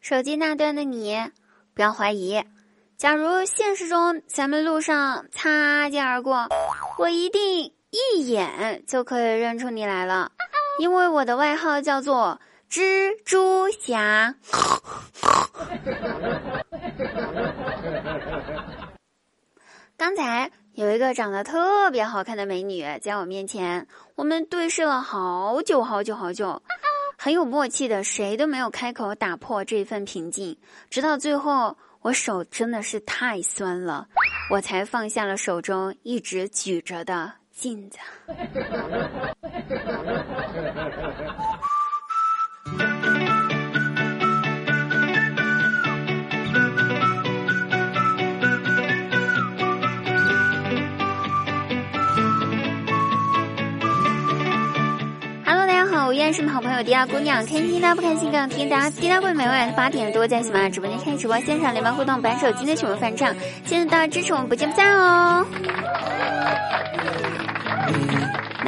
手机那端的你，不要怀疑。假如现实中咱们路上擦肩而过，我一定一眼就可以认出你来了，因为我的外号叫做蜘蛛侠。刚才有一个长得特别好看的美女在我面前，我们对视了好久好久好久。很有默契的，谁都没有开口打破这份平静。直到最后，我手真的是太酸了，我才放下了手中一直举着的镜子。我依然是好朋友迪亚姑娘，开心的不开心更听的迪达贵每晚八点多在喜马拉雅直播间开直播，现场连麦互动，白手今天请我翻唱，谢谢大家支持我们不见不散哦。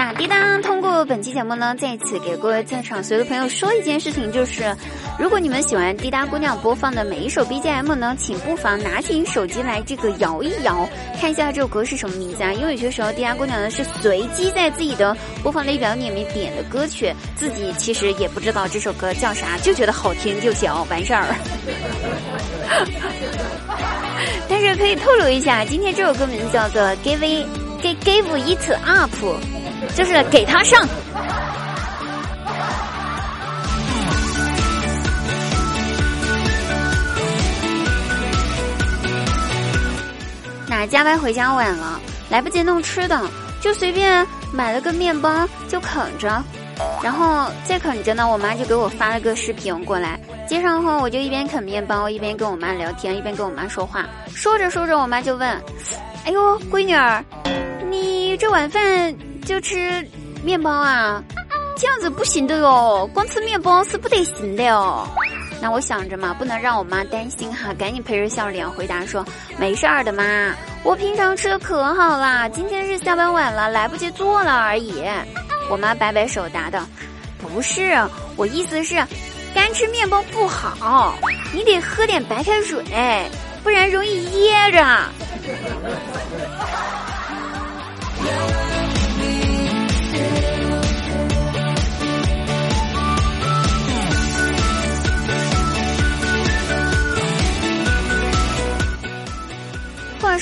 那滴答通过本期节目呢，在此给各位在场所有的朋友说一件事情，就是。如果你们喜欢滴答姑娘播放的每一首 BGM 呢，请不妨拿起你手机来这个摇一摇，看一下这首歌是什么名字啊？因为有些时候滴答姑娘呢是随机在自己的播放列表里面点的歌曲，自己其实也不知道这首歌叫啥，就觉得好听就行，完事儿。但是可以透露一下，今天这首歌名字叫做 Give Give Give It Up，就是给他上。哪加班回家晚了，来不及弄吃的，就随便买了个面包就啃着，然后再啃着呢，我妈就给我发了个视频过来。接上后，我就一边啃面包，一边跟我妈聊天，一边跟我妈说话。说着说着，我妈就问：“哎呦，闺女儿，你这晚饭就吃面包啊？这样子不行的哟，光吃面包是不得行的哦。”那我想着嘛，不能让我妈担心哈，赶紧陪着笑脸回答说：“没事儿的妈，我平常吃的可好啦，今天是下班晚了，来不及做了而已。”我妈摆摆手答道：“不是，我意思是，干吃面包不好，你得喝点白开水，不然容易噎着。”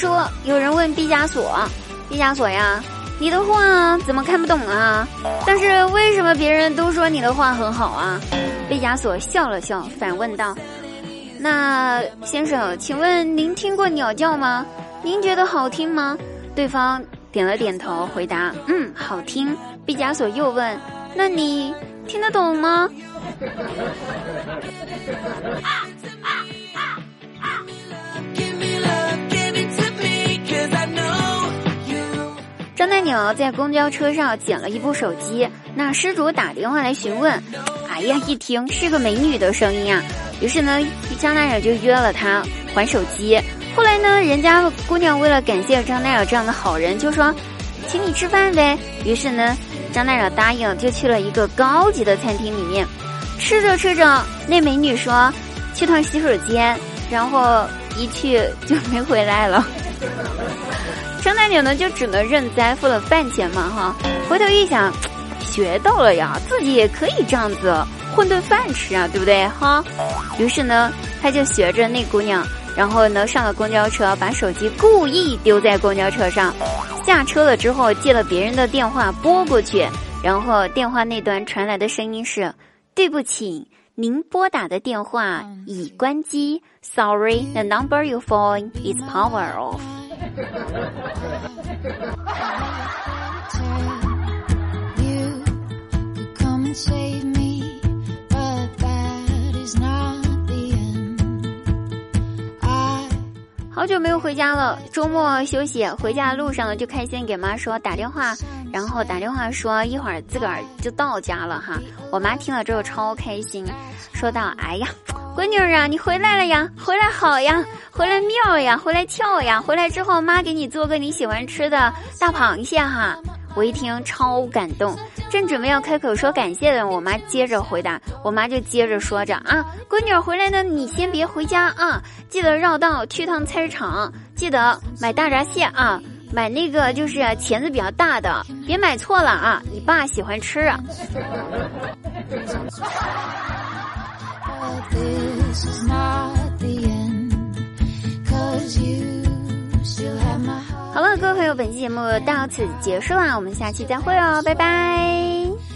说，有人问毕加索：“毕加索呀，你的画怎么看不懂啊？但是为什么别人都说你的画很好啊？”毕加索笑了笑，反问道：“那先生，请问您听过鸟叫吗？您觉得好听吗？”对方点了点头，回答：“嗯，好听。”毕加索又问：“那你听得懂吗？” 鸟在公交车上捡了一部手机，那失主打电话来询问，哎呀，一听是个美女的声音啊，于是呢，张大鸟就约了她还手机。后来呢，人家姑娘为了感谢张大鸟这样的好人，就说，请你吃饭呗。于是呢，张大鸟答应，就去了一个高级的餐厅里面。吃着吃着，那美女说去趟洗手间，然后一去就没回来了。张大鸟呢，就只能认栽，付了饭钱嘛，哈。回头一想，学到了呀，自己也可以这样子混顿饭吃啊，对不对，哈？于是呢，他就学着那姑娘，然后呢上了公交车，把手机故意丢在公交车上。下车了之后，借了别人的电话拨过去，然后电话那端传来的声音是：“对不起，您拨打的电话已关机。Sorry，the number you phone is power off。”好久没有回家了，周末休息，回家的路上呢，就开心给妈说打电话，然后打电话说一会儿自个儿就到家了哈。我妈听了之后超开心，说道：“哎呀。”闺女啊，你回来了呀！回来好呀，回来妙呀，回来跳呀！回来之后，妈给你做个你喜欢吃的大螃蟹哈。我一听超感动，正准备要开口说感谢的，我妈接着回答，我妈就接着说着啊，闺女回来呢，你先别回家啊，记得绕道去趟菜市场，记得买大闸蟹啊，买那个就是钳子比较大的，别买错了啊，你爸喜欢吃啊。好了，各位朋友，本期节目到此结束啦，我们下期再会哦，拜拜。